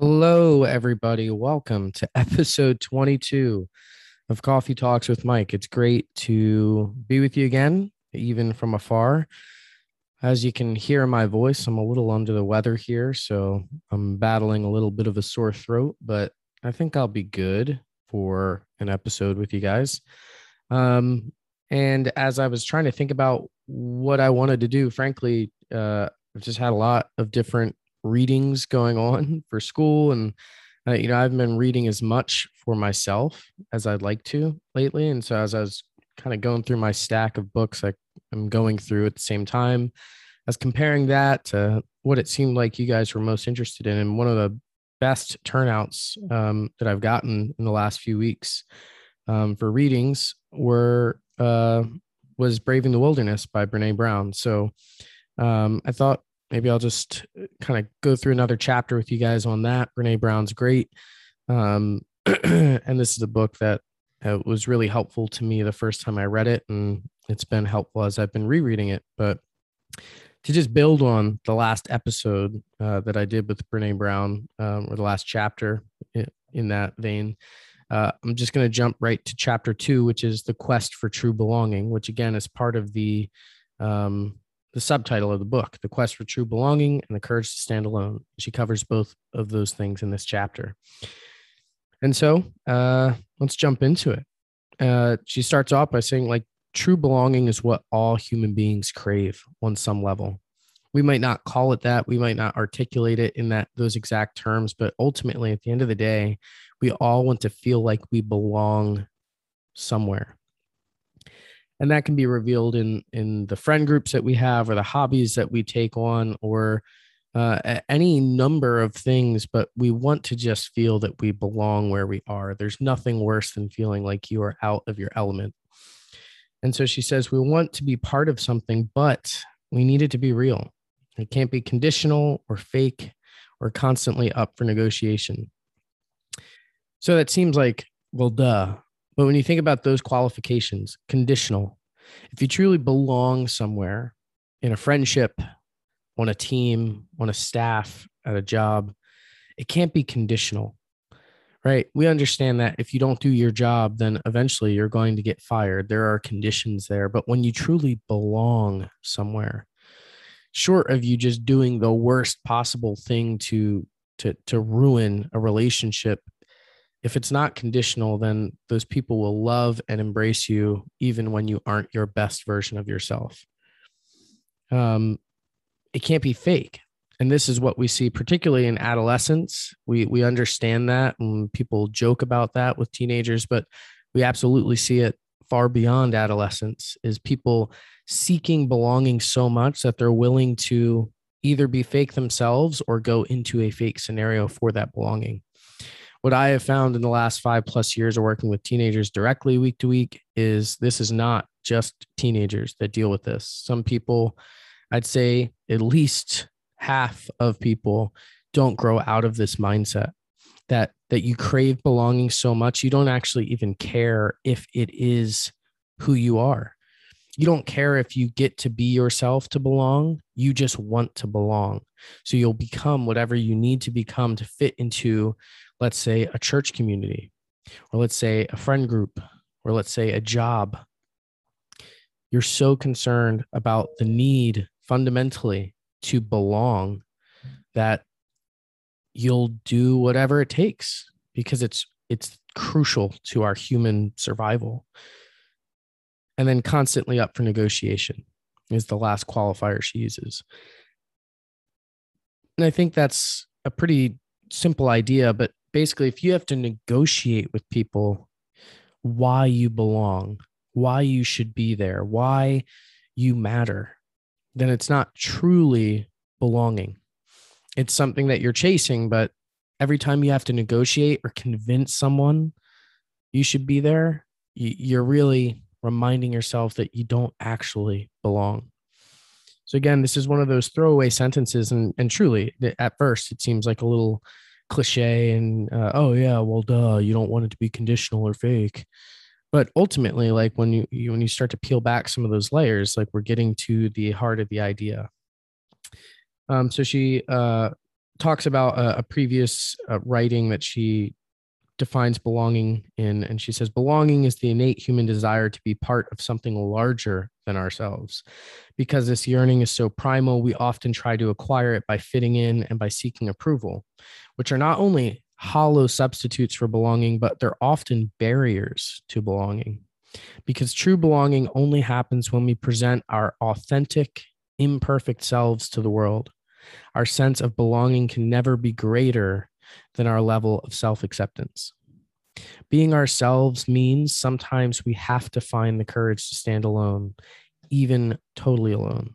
Hello, everybody. Welcome to episode 22 of Coffee Talks with Mike. It's great to be with you again, even from afar. As you can hear my voice, I'm a little under the weather here, so I'm battling a little bit of a sore throat, but I think I'll be good for an episode with you guys. Um, and as I was trying to think about what I wanted to do, frankly, uh, I've just had a lot of different readings going on for school and uh, you know i've been reading as much for myself as i'd like to lately and so as i was kind of going through my stack of books I, i'm going through at the same time i was comparing that to what it seemed like you guys were most interested in and one of the best turnouts um, that i've gotten in the last few weeks um, for readings were uh, was braving the wilderness by brene brown so um, i thought maybe I'll just uh, kind of go through another chapter with you guys on that. Brene Brown's great. Um, and this is a book that uh, was really helpful to me the first time I read it, and it's been helpful as I've been rereading it. But to just build on the last episode uh, that I did with Brene Brown, um, or the last chapter in that vein, uh, I'm just going to jump right to chapter two, which is the quest for true belonging, which again is part of the um, the subtitle of the book, The Quest for True Belonging and the Courage to Stand Alone. She covers both of those things in this chapter. And so uh, let's jump into it. Uh, she starts off by saying, like, true belonging is what all human beings crave on some level. We might not call it that, we might not articulate it in that those exact terms, but ultimately, at the end of the day, we all want to feel like we belong somewhere and that can be revealed in in the friend groups that we have or the hobbies that we take on or uh, any number of things but we want to just feel that we belong where we are. There's nothing worse than feeling like you are out of your element. And so she says we want to be part of something but we need it to be real. It can't be conditional or fake or constantly up for negotiation. So that seems like well duh but when you think about those qualifications, conditional, if you truly belong somewhere in a friendship, on a team, on a staff, at a job, it can't be conditional, right? We understand that if you don't do your job, then eventually you're going to get fired. There are conditions there. But when you truly belong somewhere, short of you just doing the worst possible thing to to to ruin a relationship if it's not conditional, then those people will love and embrace you even when you aren't your best version of yourself. Um, it can't be fake. And this is what we see, particularly in adolescence. We we understand that, and people joke about that with teenagers, but we absolutely see it far beyond adolescence. Is people seeking belonging so much that they're willing to either be fake themselves or go into a fake scenario for that belonging what I have found in the last five plus years of working with teenagers directly week to week is this is not just teenagers that deal with this. Some people, I'd say at least half of people don't grow out of this mindset that that you crave belonging so much you don't actually even care if it is who you are. You don't care if you get to be yourself to belong. You just want to belong. So you'll become whatever you need to become to fit into let's say a church community, or let's say a friend group, or let's say a job, you're so concerned about the need fundamentally to belong that you'll do whatever it takes because it's it's crucial to our human survival and then constantly up for negotiation is the last qualifier she uses and i think that's a pretty simple idea but basically if you have to negotiate with people why you belong, why you should be there, why you matter, then it's not truly belonging. It's something that you're chasing, but every time you have to negotiate or convince someone you should be there, you're really reminding yourself that you don't actually belong. So again, this is one of those throwaway sentences, and and truly, at first, it seems like a little cliche and uh, oh yeah well duh you don't want it to be conditional or fake but ultimately like when you, you when you start to peel back some of those layers like we're getting to the heart of the idea um so she uh talks about a, a previous uh, writing that she defines belonging in and she says belonging is the innate human desire to be part of something larger than ourselves. Because this yearning is so primal we often try to acquire it by fitting in and by seeking approval which are not only hollow substitutes for belonging but they're often barriers to belonging. Because true belonging only happens when we present our authentic imperfect selves to the world. Our sense of belonging can never be greater than our level of self acceptance. Being ourselves means sometimes we have to find the courage to stand alone, even totally alone.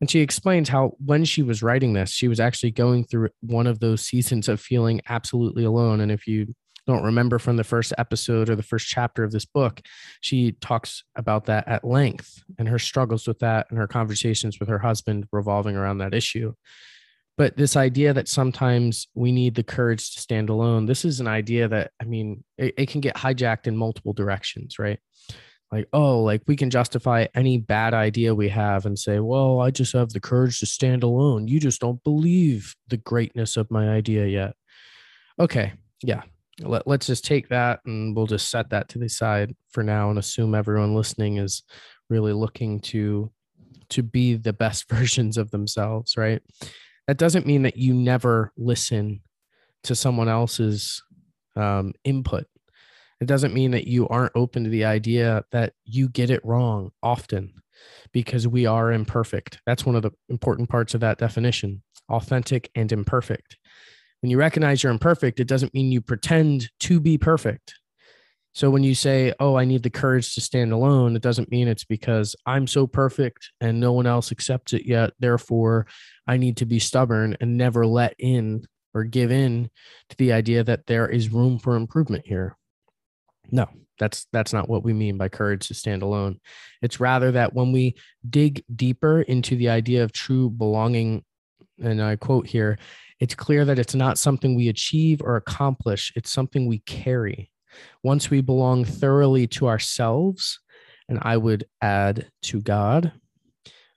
And she explains how when she was writing this, she was actually going through one of those seasons of feeling absolutely alone. And if you don't remember from the first episode or the first chapter of this book, she talks about that at length and her struggles with that and her conversations with her husband revolving around that issue. But this idea that sometimes we need the courage to stand alone, this is an idea that, I mean, it, it can get hijacked in multiple directions, right? Like, oh, like we can justify any bad idea we have and say, well, I just have the courage to stand alone. You just don't believe the greatness of my idea yet. Okay. Yeah let, let's just take that and we'll just set that to the side for now and assume everyone listening is really looking to to be the best versions of themselves right that doesn't mean that you never listen to someone else's um, input. It doesn't mean that you aren't open to the idea that you get it wrong often because we are imperfect. That's one of the important parts of that definition authentic and imperfect. When you recognize you're imperfect, it doesn't mean you pretend to be perfect. So when you say, "Oh, I need the courage to stand alone," it doesn't mean it's because I'm so perfect and no one else accepts it yet. Therefore, I need to be stubborn and never let in or give in to the idea that there is room for improvement here. No, that's that's not what we mean by courage to stand alone. It's rather that when we dig deeper into the idea of true belonging, and I quote here, it's clear that it's not something we achieve or accomplish, it's something we carry. Once we belong thoroughly to ourselves, and I would add to God,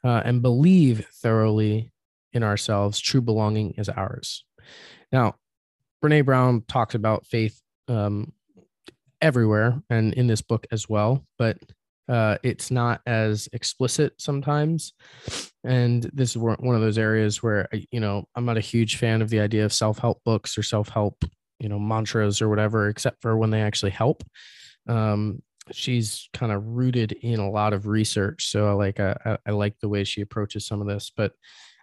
uh, and believe thoroughly in ourselves, true belonging is ours. Now, Brene Brown talks about faith um, everywhere and in this book as well, but uh, it's not as explicit sometimes and this is one of those areas where you know i'm not a huge fan of the idea of self-help books or self-help you know mantras or whatever except for when they actually help um, she's kind of rooted in a lot of research so i like I, I like the way she approaches some of this but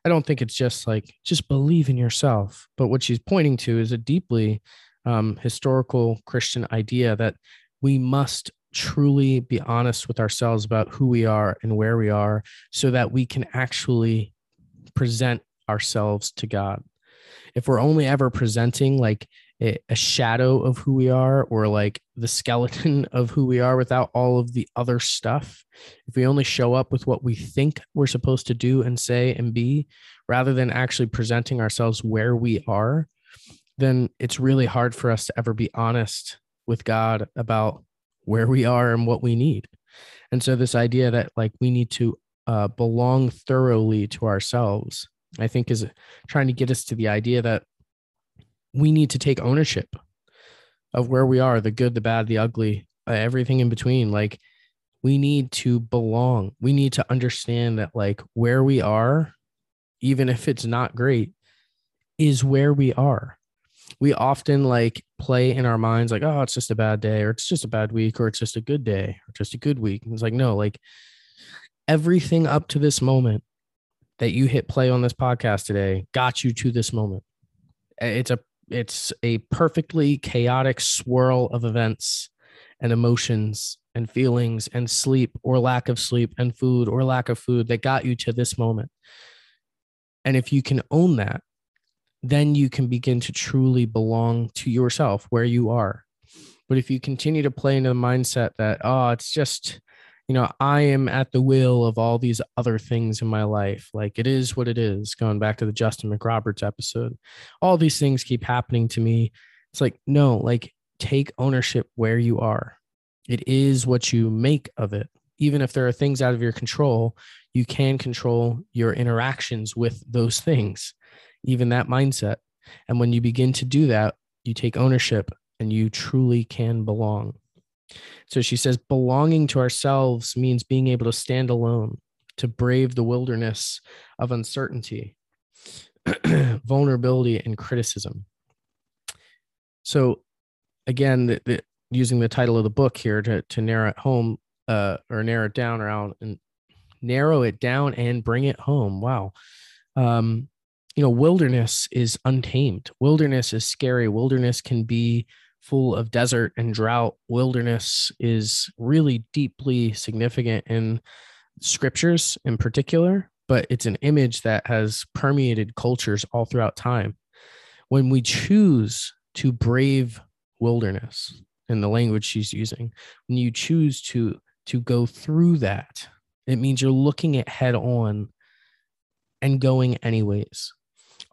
i don't think it's just like just believe in yourself but what she's pointing to is a deeply um, historical christian idea that we must truly be honest with ourselves about who we are and where we are so that we can actually present ourselves to God. If we're only ever presenting like a, shadow of who we are or like the skeleton of who we are without all of the other stuff, if we only show up with what we think we're supposed to do and say and be rather than actually presenting ourselves where we are, then it's really hard for us to ever be honest with God about where we are and what we need. And so, this idea that like we need to uh, belong thoroughly to ourselves, I think, is trying to get us to the idea that we need to take ownership of where we are the good, the bad, the ugly, uh, everything in between. Like, we need to belong. We need to understand that, like, where we are, even if it's not great, is where we are we often like play in our minds like oh it's just a bad day or it's just a bad week or it's just a good day or just a good week and it's like no like everything up to this moment that you hit play on this podcast today got you to this moment it's a it's a perfectly chaotic swirl of events and emotions and feelings and sleep or lack of sleep and food or lack of food that got you to this moment and if you can own that then you can begin to truly belong to yourself where you are. But if you continue to play into the mindset that, oh, it's just, you know, I am at the will of all these other things in my life, like it is what it is, going back to the Justin McRoberts episode, all these things keep happening to me. It's like, no, like take ownership where you are. It is what you make of it. Even if there are things out of your control, you can control your interactions with those things even that mindset. And when you begin to do that, you take ownership and you truly can belong. So she says, belonging to ourselves means being able to stand alone, to brave the wilderness of uncertainty, vulnerability, and criticism. So, again, the, the, using the title of the book here to, to narrow it home uh, or narrow it down around and narrow it down and bring it home. Wow. Um, you know, wilderness is untamed. Wilderness is scary. Wilderness can be full of desert and drought. Wilderness is really deeply significant in scriptures in particular, but it's an image that has permeated cultures all throughout time. When we choose to brave wilderness in the language she's using, when you choose to to go through that, it means you're looking at head on and going anyways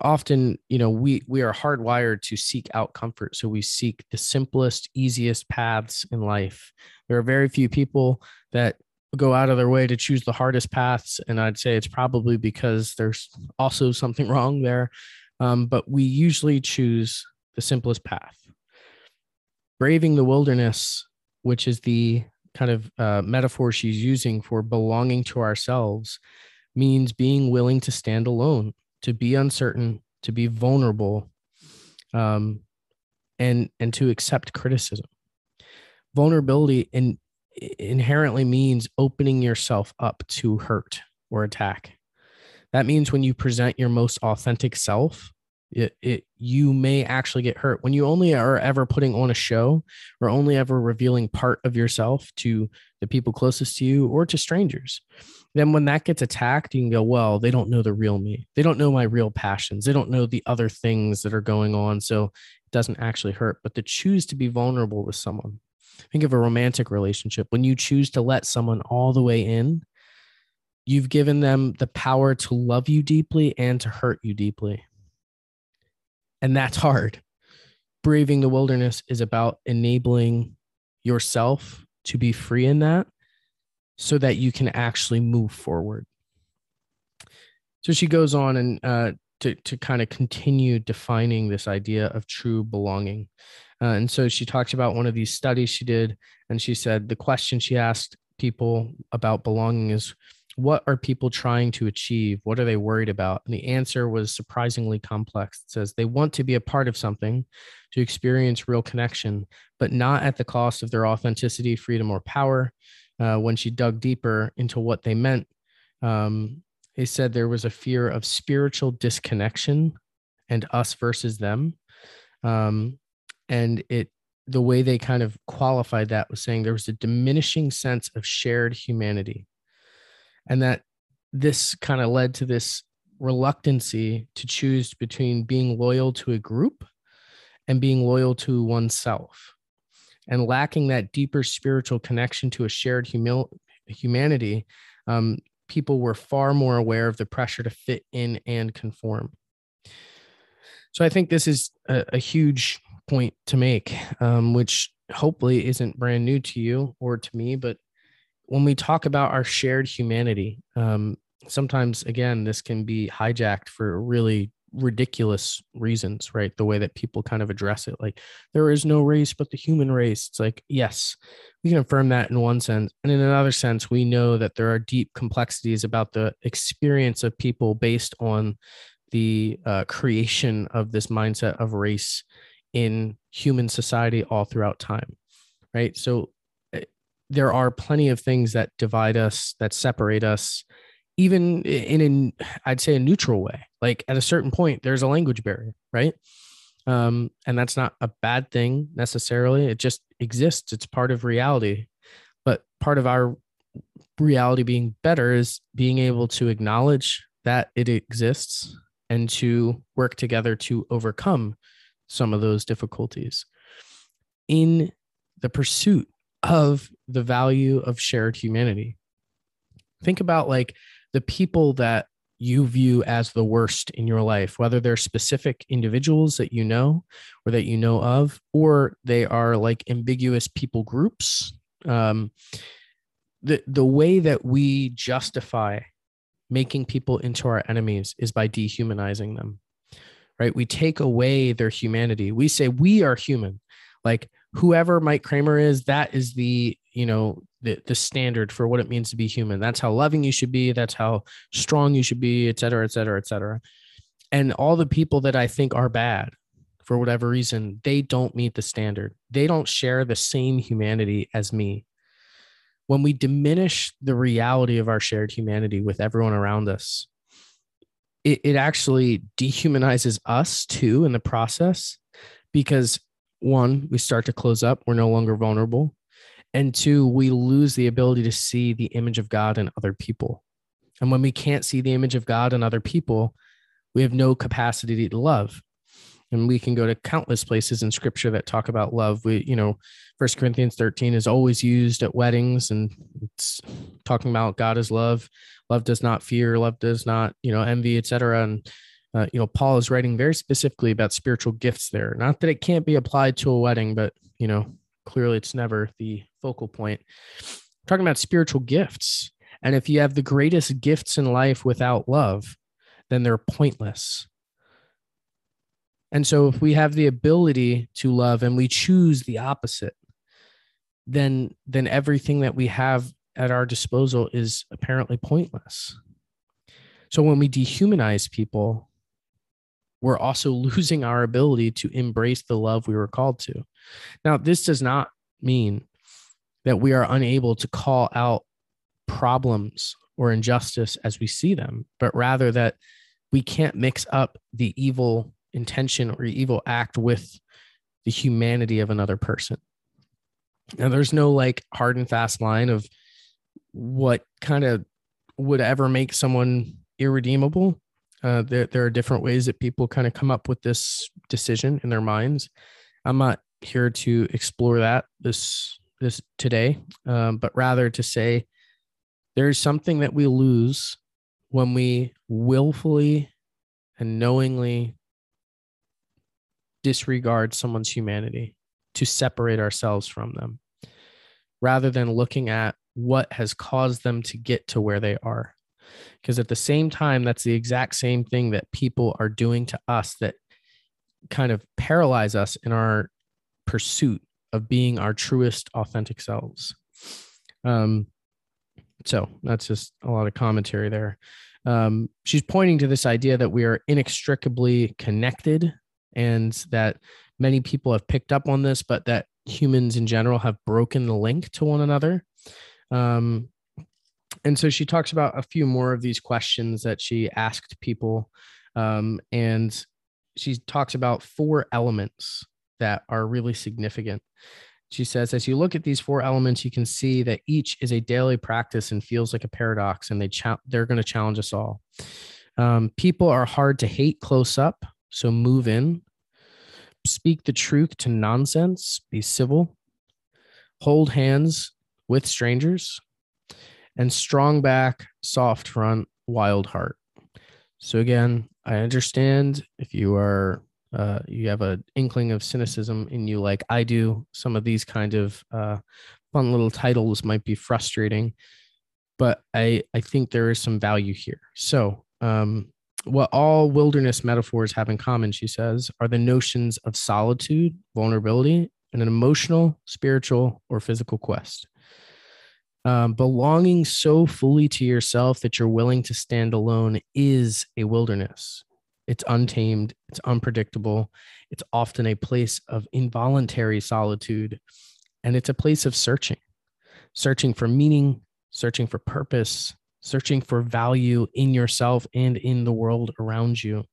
often you know we we are hardwired to seek out comfort so we seek the simplest easiest paths in life. There are very few people that go out of their way to choose the hardest paths and i'd say it's probably because there's also something wrong there um, but we usually choose the simplest path. Braving the wilderness which is the kind of uh, metaphor she's using for belonging to ourselves means being willing to stand alone to be uncertain, to be vulnerable, um, and and to accept criticism. Vulnerability in, inherently means opening yourself up to hurt or attack. That means when you present your most authentic self, it, it you may actually get hurt when you only are ever putting on a show or only ever revealing part of yourself to the people closest to you or to strangers. Then when that gets attacked you can go well they don't know the real me. They don't know my real passions. They don't know the other things that are going on so it doesn't actually hurt. But to choose to be vulnerable with someone. Think of a romantic relationship. When you choose to let someone all the way in you've given them the power to love you deeply and to hurt you deeply. And that's hard. Braving the wilderness is about enabling yourself to be free in that so that you can actually move forward. So she goes on and uh, to, to kind of continue defining this idea of true belonging. Uh, and so she talks about one of these studies she did, and she said the question she asked people about belonging is what are people trying to achieve? What are they worried about? And the answer was surprisingly complex. It says they want to be a part of something, to experience real connection, but not at the cost of their authenticity, freedom, or power. Uh, when she dug deeper into what they meant, um, they said there was a fear of spiritual disconnection and us versus them. Um, and it the way they kind of qualified that was saying there was a diminishing sense of shared humanity and that this kind of led to this reluctancy to choose between being loyal to a group and being loyal to oneself and lacking that deeper spiritual connection to a shared humil- humanity um, people were far more aware of the pressure to fit in and conform. So i think this is a, a huge point to make um, which hopefully isn't brand new to you or to me but when we talk about our shared humanity, um, sometimes again, this can be hijacked for really ridiculous reasons, right? The way that people kind of address it, like there is no race but the human race. It's like, yes, we can affirm that in one sense. And in another sense, we know that there are deep complexities about the experience of people based on the uh, creation of this mindset of race in human society all throughout time, right? So there are plenty of things that divide us, that separate us, even in an I'd say a neutral way. Like at a certain point, there's a language barrier, right? Um, and that's not a bad thing necessarily. It just exists. It's part of reality. But part of our reality being better is being able to acknowledge that it exists and to work together to overcome some of those difficulties in the pursuit of the value of shared humanity. Think about like the people that you view as the worst in your life, whether they're specific individuals that you know or that you know of, or they are like ambiguous people groups. Um, the the way that we justify making people into our enemies is by dehumanizing them. right? We take away their humanity. We say we are human. Like whoever Mike Kramer is, that is the, you know, the, the standard for what it means to be human. That's how loving you should be. That's how strong you should be, et cetera, et cetera, et cetera. And all the people that I think are bad for whatever reason, they don't meet the standard. They don't share the same humanity as me. When we diminish the reality of our shared humanity with everyone around us, it, it actually dehumanizes us too in the process because one, we start to close up, we're no longer vulnerable. And two, we lose the ability to see the image of God in other people. And when we can't see the image of God in other people, we have no capacity to love and we can go to countless places in scripture that talk about love we you know first corinthians 13 is always used at weddings and it's talking about god is love love does not fear love does not you know envy etc and uh, you know paul is writing very specifically about spiritual gifts there. Not that it can't be applied to a wedding but you know clearly it's never the focal point. Talking about spiritual gifts and if you have the greatest gifts in life without love then they're pointless. And so if we have the ability to love and we choose the opposite, then then everything that we have at our disposal is apparently pointless. So when we dehumanize people, we're also losing our ability to embrace the love we were called to. Now, this does not mean that we are unable to call out problems or injustice as we see them, but rather that we can't mix up the evil intention or evil act with the humanity of another person. Now, there's no like hard and fast line of what kind of would ever make someone irredeemable. Uh, there, there are different ways that people kind of come up with this decision in their minds. I'm not here to explore that this this today, um, but rather to say there's something that we lose when we willfully and knowingly disregard someone's humanity, to separate ourselves from them, rather than looking at what has caused them to get to where they are. Because at the same time, that's the exact same thing that people are doing to us that kind of paralyze us in our pursuit of being our truest, authentic selves. Um, so that's just a lot of commentary there. Um, she's pointing to this idea that we are inextricably connected and that many people have picked up on this, but that humans in general have broken the link to one another. Um, and so she talks about a few more of these questions that she asked people. Um, and she talks about four elements that are really significant. She says, as you look at these four elements, you can see that each is a daily practice and feels like a paradox, and they cha- they're going to challenge us all. Um, people are hard to hate close up, so move in, speak the truth to nonsense, be civil, hold hands with strangers, and strong back, soft front, wild heart. So again, I understand if you are uh, you have an inkling of cynicism in you, like I do. Some of these kind of uh, fun little titles might be frustrating, but I I think there is some value here. So um, what all wilderness metaphors have in common, she says, are the notions of solitude, vulnerability, and an emotional, spiritual, or physical quest. Um, belonging so fully to yourself that you're willing to stand alone is a wilderness. It's untamed, it's unpredictable, it's often a place of involuntary solitude, and it's a place of searching, searching for meaning, searching for purpose, searching for value in yourself and in the world around you.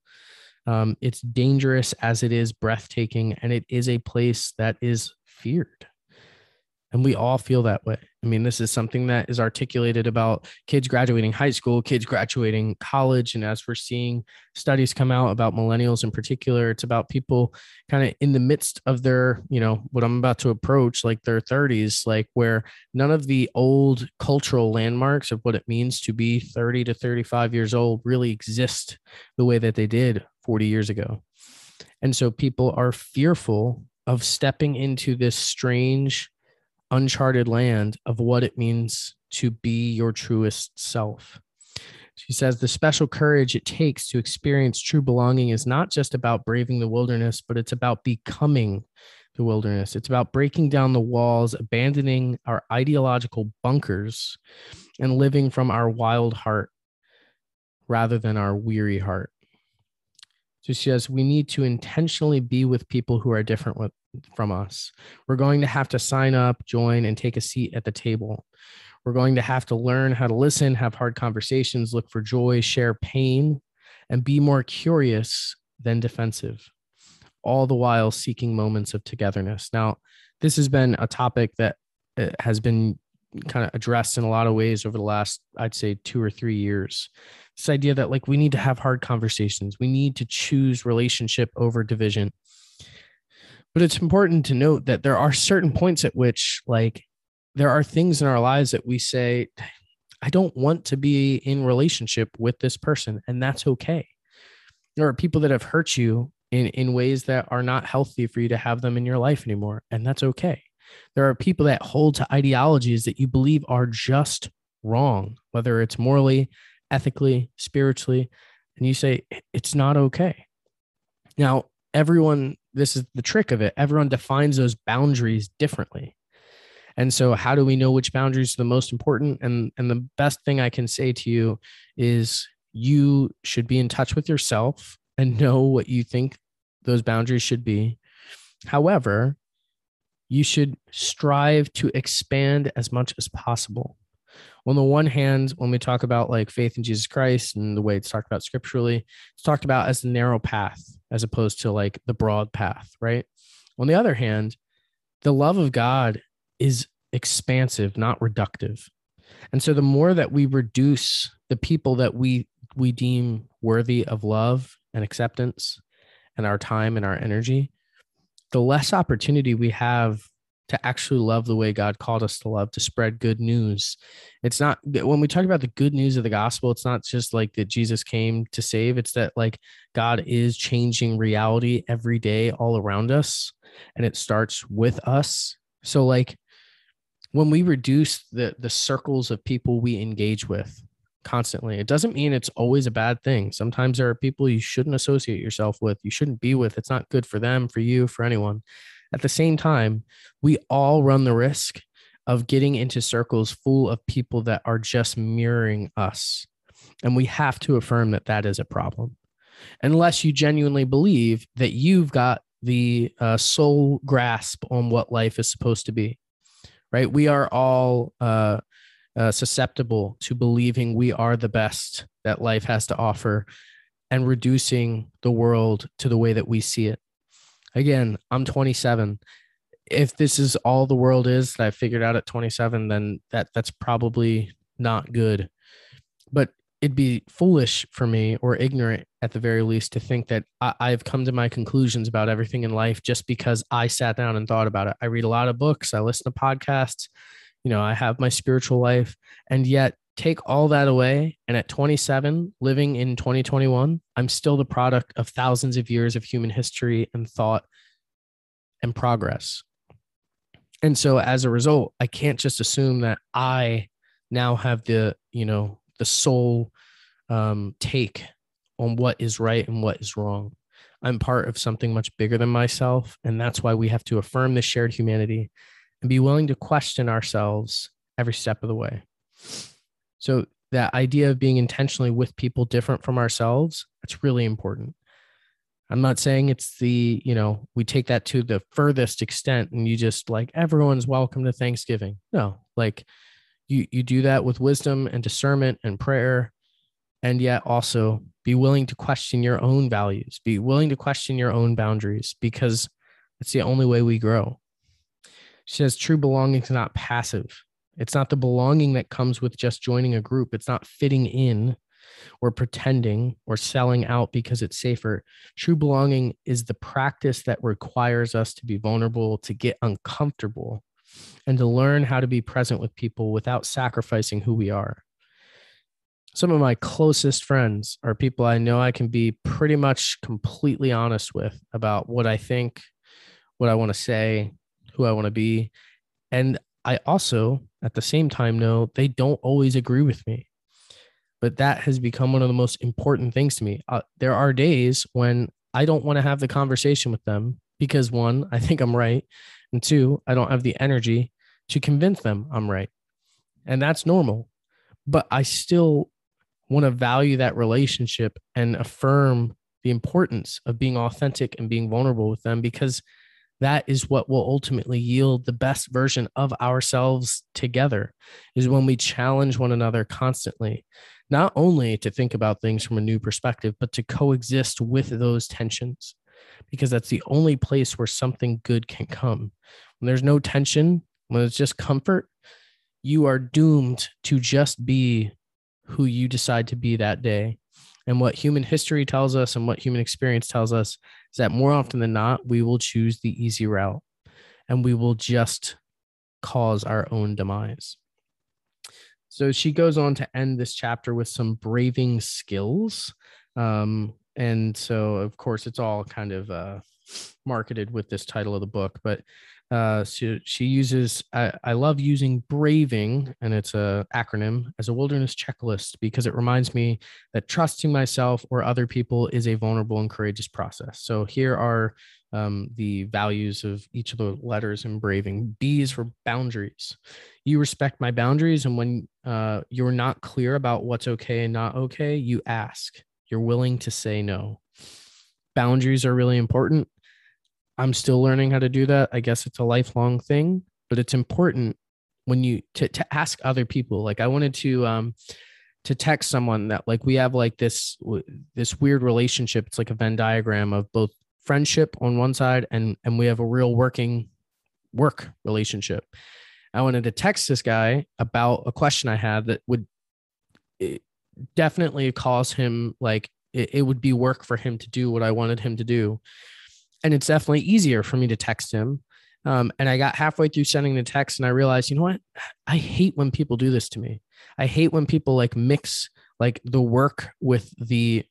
Um, it's dangerous as it is breathtaking, and it is a place that is feared. And we all feel that way. I mean, this is something that is articulated about kids graduating high school, kids graduating college. And as we're seeing studies come out about millennials in particular, it's about people kind of in the midst of their, you know, what I'm about to approach, like their 30s, like where none of the old cultural landmarks of what it means to be 30 to 35 years old really exist the way that they did 40 years ago. And so people are fearful of stepping into this strange, uncharted land of what it means to be your truest self. She says the special courage it takes to experience true belonging is not just about braving the wilderness, but it's about becoming the wilderness. It's about breaking down the walls, abandoning our ideological bunkers, and living from our wild heart rather than our weary heart. So she says we need to intentionally be with people who are different with, from us. We're going to have to sign up, join, and take a seat at the table. We're going to have to learn how to listen, have hard conversations, look for joy, share pain, and be more curious than defensive, all the while seeking moments of togetherness. Now, this has been a topic that uh, has been kind of addressed in a lot of ways over the last, I'd say, two or three years. This idea that like we need to have hard conversations, we need to choose relationship over division. But it's important to note that there are certain points at which, like, there are things in our lives that we say, I don't want to be in relationship with this person, and that's okay. There are people that have hurt you in, in ways that are not healthy for you to have them in your life anymore, and that's okay. There are people that hold to ideologies that you believe are just wrong, whether it's morally, ethically, spiritually, and you say it's not okay. Now, everyone, this is the trick of it, everyone defines those boundaries differently. And so how do we know which boundaries are the most important? And and the best thing I can say to you is you should be in touch with yourself and know what you think those boundaries should be. However, you should strive to expand as much as possible. On the one hand, when we talk about like faith in Jesus Christ and the way it's talked about scripturally, it's talked about as the narrow path as opposed to like the broad path, right? On the other hand, the love of God is expansive, not reductive. And so the more that we reduce the people that we we deem worthy of love and acceptance and our time and our energy, the less opportunity we have to actually love the way God called us to love, to spread good news. It's not when we talk about the good news of the gospel, it's not just like that Jesus came to save, it's that like God is changing reality every day all around us and it starts with us. So like when we reduce the the circles of people we engage with constantly it doesn't mean it's always a bad thing sometimes there are people you shouldn't associate yourself with you shouldn't be with it's not good for them for you for anyone at the same time we all run the risk of getting into circles full of people that are just mirroring us and we have to affirm that that is a problem unless you genuinely believe that you've got the uh, sole grasp on what life is supposed to be right? We are all uh, uh, susceptible to believing we are the best that life has to offer and reducing the world to the way that we see it. Again, I'm 27. If this is all the world is that I figured out at 27, then that that's probably not good. But it'd be foolish for me or ignorant at the very least to think that I, have come to my conclusions about everything in life just because I sat down and thought about it. I read a lot of books, I listen to podcasts, you know, I have my spiritual life, and yet take all that away. And at 27, living in 2021, I'm still the product of thousands of years of human history and thought and progress. And so as a result, I can't just assume that I now have the, you know, the sole um, take on what is right and what is wrong. I'm part of something much bigger than myself. And that's why we have to affirm this shared humanity and be willing to question ourselves every step of the way. So, that idea of being intentionally with people different from ourselves, that's really important. I'm not saying it's the, you know, we take that to the furthest extent and you just like everyone's welcome to Thanksgiving. No, like you you do that with wisdom and discernment and prayer and yet also be willing to question your own values be willing to question your own boundaries because it's the only way we grow she says true belonging is not passive it's not the belonging that comes with just joining a group it's not fitting in or pretending or selling out because it's safer. True belonging is the practice that requires us to be vulnerable, to get uncomfortable, and to learn how to be present with people without sacrificing who we are. Some of my closest friends are people I know I can be pretty much completely honest with about what I think, what I want to say, who I want to be. And I also, at the same time, know they don't always agree with me. but that has become one of the most important things to me. Uh, there are days when I don't want to have the conversation with them because one, I think I'm right. And two, I don't have the energy to convince them I'm right. And that's normal. But I still want to value that relationship and affirm the importance of being authentic and being vulnerable with them because that is what will ultimately yield the best version of ourselves together is when we challenge one another constantly not only to think about things from a new perspective but to coexist with those tensions because that's the only place where something good can come. When there's no tension when it's just comfort you are doomed to just be who you decide to be that day. And what human history tells us and what human experience tells us is that more often than not, we will choose the easy route and we will just cause our own demise. So she goes on to end this chapter with some braving skills. Um, and so, of course, it's all kind of uh, marketed with this title of the book, but uh, so she uses, I, I love using braving, and it's a acronym as a wilderness checklist because it reminds me that trusting myself or other people is a vulnerable and courageous process. So here are um, the values of each of the letters in braving. B is for boundaries. You respect my boundaries, and when uh, you're not clear about what's okay and not okay, you ask. You're willing to say no. Boundaries are really important I'm still learning how to do that. I guess it's a lifelong thing, but it's important when you to, to ask other people. Like I wanted to um to text someone that like we have like this this weird relationship. It's like a Venn diagram of both friendship on one side and and we have a real working work relationship. I wanted to text this guy about a question I had that would definitely cause him like it, it would be work for him to do what I wanted him to do and it's definitely easier for me to text him. Um, and I got halfway through sending the text and I realized, you know what? I hate when people do this to me. I hate when people like mix like the work with the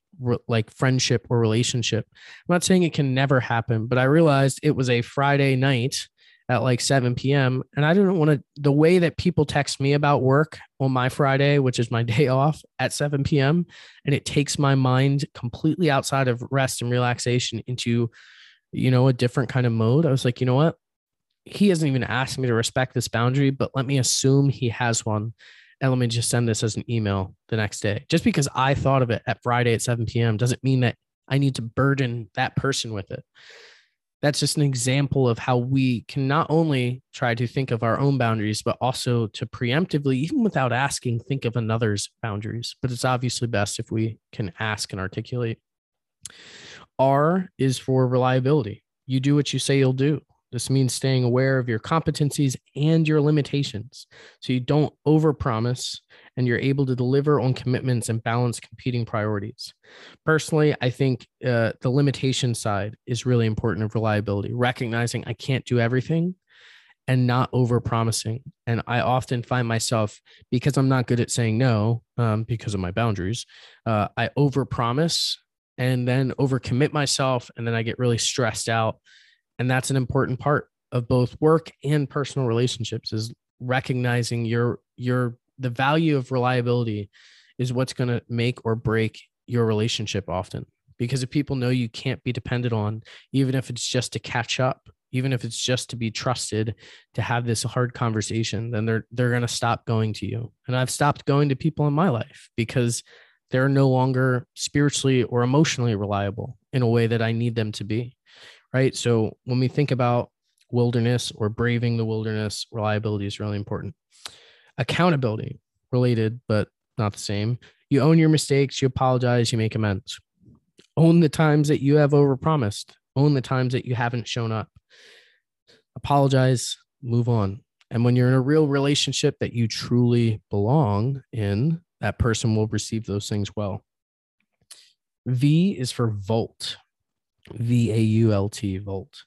like friendship or relationship. I'm not saying it can never happen, but I realized it was a Friday night at like 7 p.m. And I didn't want to, the way that people text me about work on my Friday, which is my day off at 7 p.m., and it takes my mind completely outside of rest and relaxation into you know, a different kind of mode. I was like, you know what? He hasn't even asked me to respect this boundary, but let me assume he has one. And let me just send this as an email the next day. Just because I thought of it at Friday at 7 p.m. doesn't mean that I need to burden that person with it. That's just an example of how we can not only try to think of our own boundaries, but also to preemptively, even without asking, think of another's boundaries. But it's obviously best if we can ask and articulate. R is for reliability. You do what you say you'll do. This means staying aware of your competencies and your limitations so you don't overpromise and you're able to deliver on commitments and balance competing priorities. Personally, I think uh, the limitation side is really important of reliability, recognizing I can't do everything and not overpromising. And I often find myself, because I'm not good at saying no, um, because of my boundaries, uh, I overpromise and then overcommit myself and then I get really stressed out. And that's an important part of both work and personal relationships is recognizing your your the value of reliability is what's going to make or break your relationship often because if people know you can't be depended on even if it's just to catch up even if it's just to be trusted to have this hard conversation then they're they're going to stop going to you and i've stopped going to people in my life because they're no longer spiritually or emotionally reliable in a way that I need them to be. Right. So when we think about wilderness or braving the wilderness, reliability is really important. Accountability related, but not the same. You own your mistakes, you apologize, you make amends. Own the times that you have overpromised, own the times that you haven't shown up. Apologize, move on. And when you're in a real relationship that you truly belong in, that person will receive those things well. V is for Vault, V A U L T, Vault.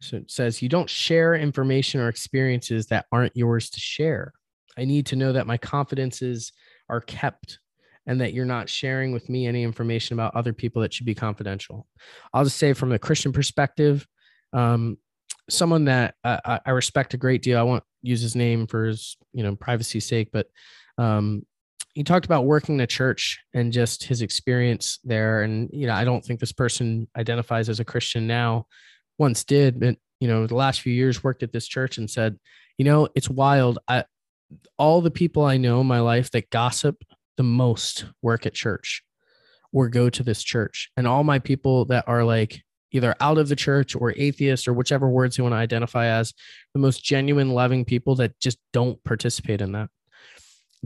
So it says you don't share information or experiences that aren't yours to share. I need to know that my confidences are kept and that you're not sharing with me any information about other people that should be confidential. I'll just say from a Christian perspective, um, someone that I, I, respect a great deal. I won't use his name for his, you know, privacy sake, but um, he talked about working the church and just his experience there. And, you know, I don't think this person identifies as a Christian now, once did, but, you know, the last few years worked at this church and said, you know, it's wild. I, all the people I know in my life that gossip the most work at church or go to this church. And all my people that are like either out of the church or atheist or whichever words you want to identify as the most genuine, loving people that just don't participate in that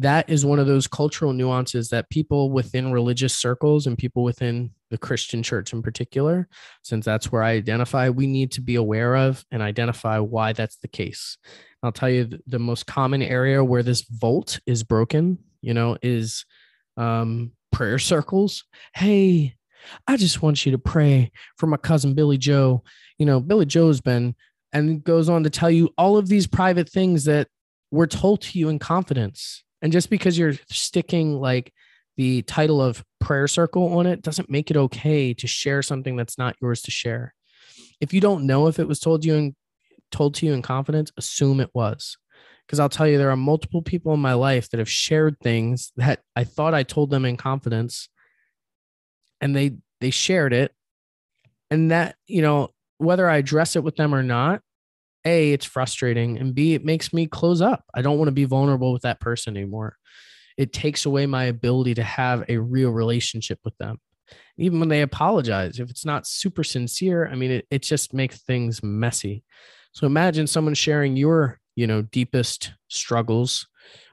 that is one of those cultural nuances that people within religious circles and people within the Christian church in particular, since that's where I identify, we need to be aware of and identify why that's the case. I'll tell you the most common area where this vault is broken, you know, is um, prayer circles. Hey, I just want you to pray for my cousin Billy Joe. You know, Billy Joe's been and goes on to tell you all of these private things that were told to you in confidence and just because you're sticking like the title of prayer circle on it doesn't make it okay to share something that's not yours to share. If you don't know if it was told you and told to you in confidence, assume it was. Because I'll tell you, there are multiple people in my life that have shared things that I thought I told them in confidence, and they they shared it, and that you know whether I address it with them or not, a, it's frustrating, and B, it makes me close up. I don't want to be vulnerable with that person anymore. It takes away my ability to have a real relationship with them. Even when they apologize, if it's not super sincere, I mean, it, it just makes things messy. So imagine someone sharing your, you know, deepest struggles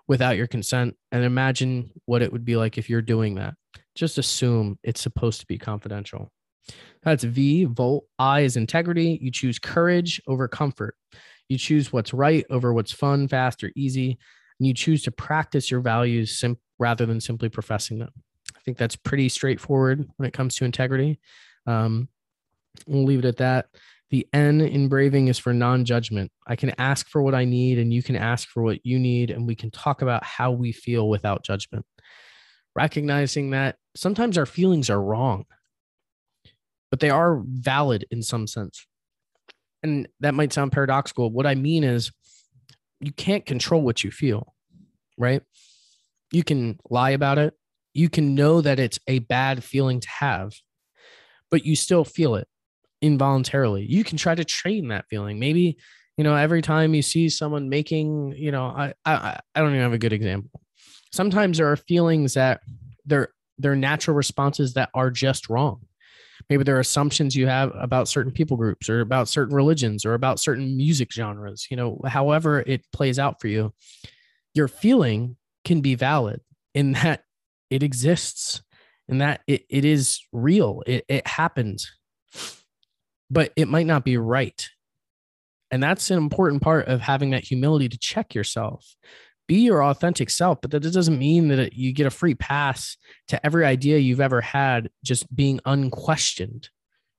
without your consent and imagine what it would be like if you're doing that. Just assume it's supposed to be confidential. That's V, vault. I is integrity. You choose courage over comfort. You choose what's right over what's fun, fast, or easy. And you choose to practice your values sim- rather than simply professing them. I think that's pretty straightforward when it comes to integrity. Um, we'll leave it at that. The N in braving is for non judgment. I can ask for what I need, and you can ask for what you need, and we can talk about how we feel without judgment. Recognizing that sometimes our feelings are wrong but they are valid in some sense. And that might sound paradoxical. What I mean is, you can't control what you feel, right? You can lie about it. You can know that it's a bad feeling to have, but you still feel it involuntarily. You can try to train that feeling. Maybe, you know, every time you see someone making, you know, I I, I don't even have a good example. Sometimes there are feelings that they're they're natural responses that are just wrong maybe there are assumptions you have about certain people groups or about certain religions or about certain music genres you know however it plays out for you your feeling can be valid in that it exists and that it, it is real it, it happens but it might not be right. And that's an important part of having that humility to check yourself be your authentic self, but that doesn't mean that you get a free pass to every idea you've ever had just being unquestioned,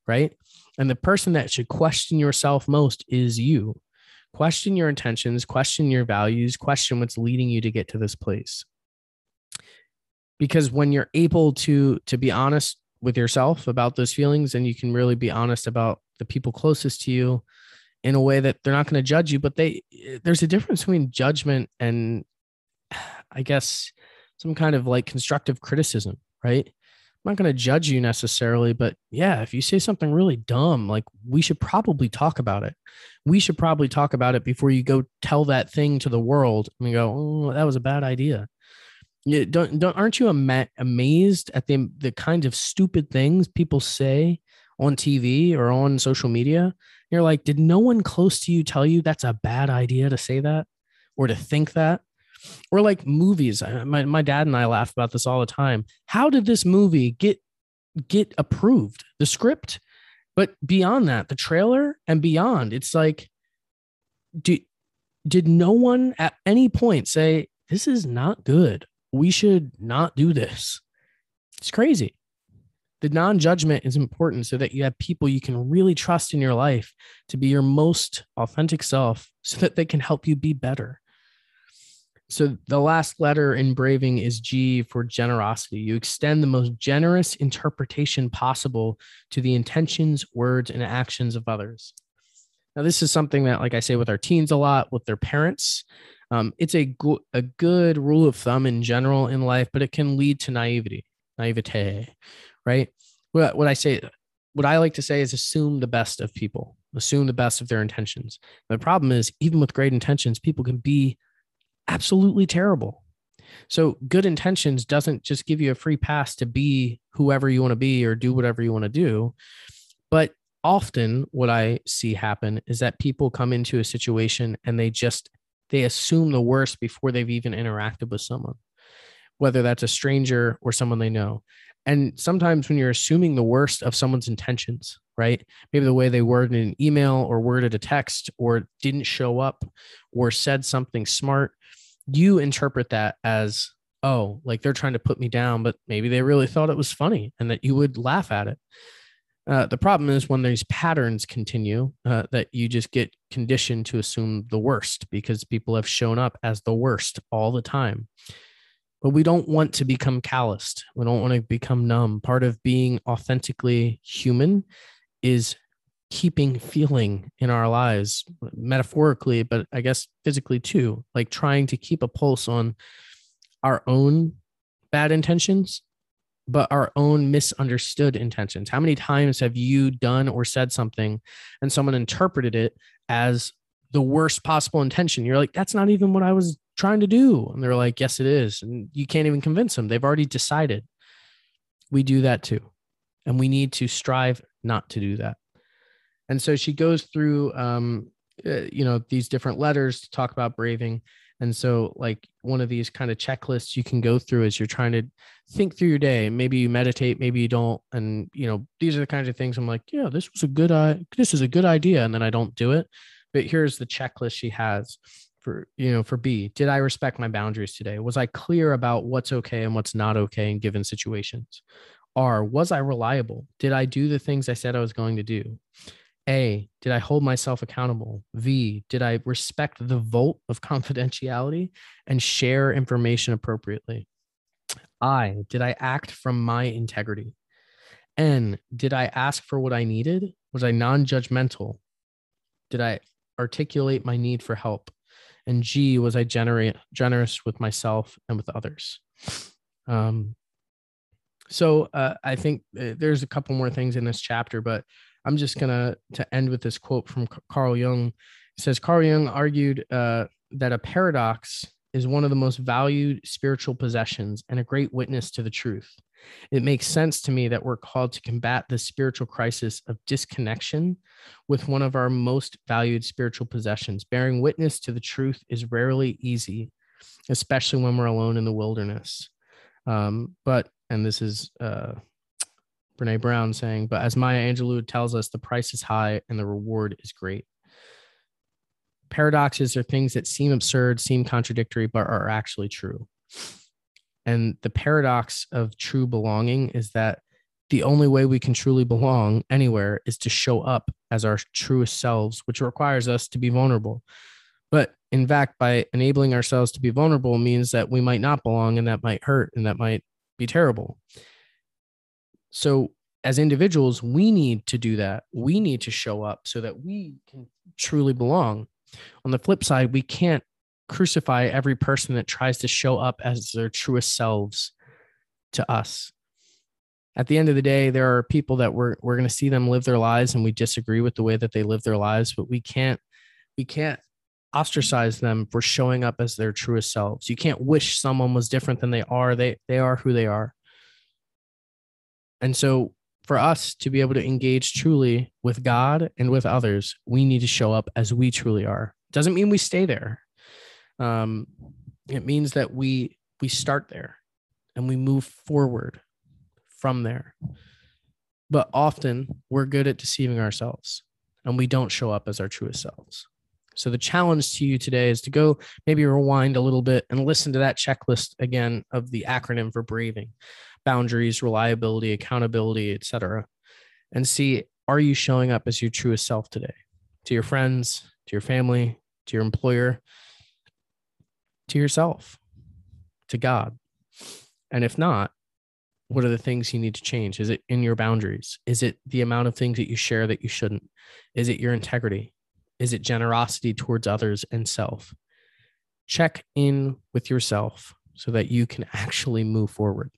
right? And the person that should question yourself most is you. Question your intentions, question your values, question what's leading you to get to this place. Because when you're able to to be honest with yourself about those feelings and you can really be honest about the people closest to you in a way that they're not going to judge you but they there's a difference between judgment and i guess some kind of like constructive criticism right? I'm not going to judge you necessarily but yeah if you say something really dumb like we should probably talk about it. We should probably talk about it before you go tell that thing to the world and go oh that was a bad idea. You don't, don't aren't you ama- amazed at the the kind of stupid things people say on TV or on social media you're like, did no one close to you tell you that's a bad idea to say that or to think that? Or like movies. My, my dad and I laugh about this all the time. How did this movie get get approved? The script, but beyond that, the trailer and beyond, it's like, did did no one at any point say this is not good? We should not do this. It's crazy the non-judgment is important so that you have people you can really trust in your life to be your most authentic self so that they can help you be better. So the last letter in braving is g for generosity. You extend the most generous interpretation possible to the intentions words and actions of others. Now this is something that like i say with our teens a lot with their parents. Um, it's a, go- a good rule of thumb in general in life, but it can lead to naivety, naivete, right? What, what I say, what I like to say is assume the best of people, assume the best of their intentions. The problem is, even with great intentions, people can be absolutely terrible. So good intentions doesn't just give you a free pass to be whoever you want to be or do whatever you want to do. But often what I see happen is that people come into a situation and they just they assume the worst before they've even interacted with someone, whether that's a stranger or someone they know. And sometimes when you're assuming the worst of someone's intentions, right? Maybe the way they worded an email or worded a text or didn't show up or said something smart, you interpret that as, oh, like they're trying to put me down, but maybe they really thought it was funny and that you would laugh at it. Uh, the problem is when these patterns continue, uh, that you just get conditioned to assume the worst because people have shown up as the worst all the time. But we don't want to become calloused. We don't want to become numb. Part of being authentically human is keeping feeling in our lives, metaphorically, but I guess physically too, like trying to keep a pulse on our own bad intentions but our own misunderstood intentions. How many times have you done or said something and someone interpreted it as the worst possible intention? You're like, that's not even what I was trying to do. And they're like, yes, it is. And you can't even convince them. They've already decided. We do that too. And we need to strive not to do that. And so she goes through, um, uh, you know, these different letters to talk about braving. And so, like one of these kind of checklists you can go through as you're trying to think through your day. Maybe you meditate, maybe you don't. And you know, these are the kinds of things I'm like, yeah, this was a good, uh, this is a good idea, and then I don't do it. But here's the checklist she has for you know for B. Did I respect my boundaries today? Was I clear about what's okay and what's not okay in given situations? R. Was I reliable? Did I do the things I said I was going to do? A, did I hold myself accountable? V, did I respect the vote of confidentiality and share information appropriately? I, did I act from my integrity? N, did I ask for what I needed? Was I non judgmental? Did I articulate my need for help? And G, was I generate, generous with myself and with others? Um, so uh, I think uh, there's a couple more things in this chapter, but I'm just gonna to end with this quote from Carl Jung. It says Carl Jung argued uh, that a paradox is one of the most valued spiritual possessions and a great witness to the truth. It makes sense to me that we're called to combat the spiritual crisis of disconnection with one of our most valued spiritual possessions. Bearing witness to the truth is rarely easy, especially when we're alone in the wilderness. Um, but, and this is uh, Brene Brown saying, but as Maya Angelou tells us, the price is high and the reward is great. Paradoxes are things that seem absurd, seem contradictory, but are actually true. And the paradox of true belonging is that the only way we can truly belong anywhere is to show up as our truest selves, which requires us to be vulnerable. But in fact, by enabling ourselves to be vulnerable means that we might not belong and that might hurt and that might be terrible. So as individuals, we need to do that. We need to show up so that we can truly belong. On the flip side, we can't crucify every person that tries to show up as their truest selves to us. At the end of the day, there are people that we're we're going to see them live their lives and we disagree with the way that they live their lives, but we can't we can't ostracize them for showing up as their truest selves. You can't wish someone was different than they are. They they are who they are. And so for us to be able to engage truly with God and with others, we need to show up as we truly are. Doesn't mean we stay there. Um, it means that we we start there and we move forward from there. But often we're good at deceiving ourselves and we don't show up as our truest selves. So the challenge to you today is to go maybe rewind a little bit and listen to that checklist again of the acronym for braving boundaries, reliability, accountability, etc. And see are you showing up as your truest self today to your friends, to your family, to your employer, to yourself, to God? And if not, what are the things you need to change? Is it in your boundaries? Is it the amount of things that you share that you shouldn't? Is it your integrity? Is it generosity towards others and self? check in with yourself so that you can actually move forward.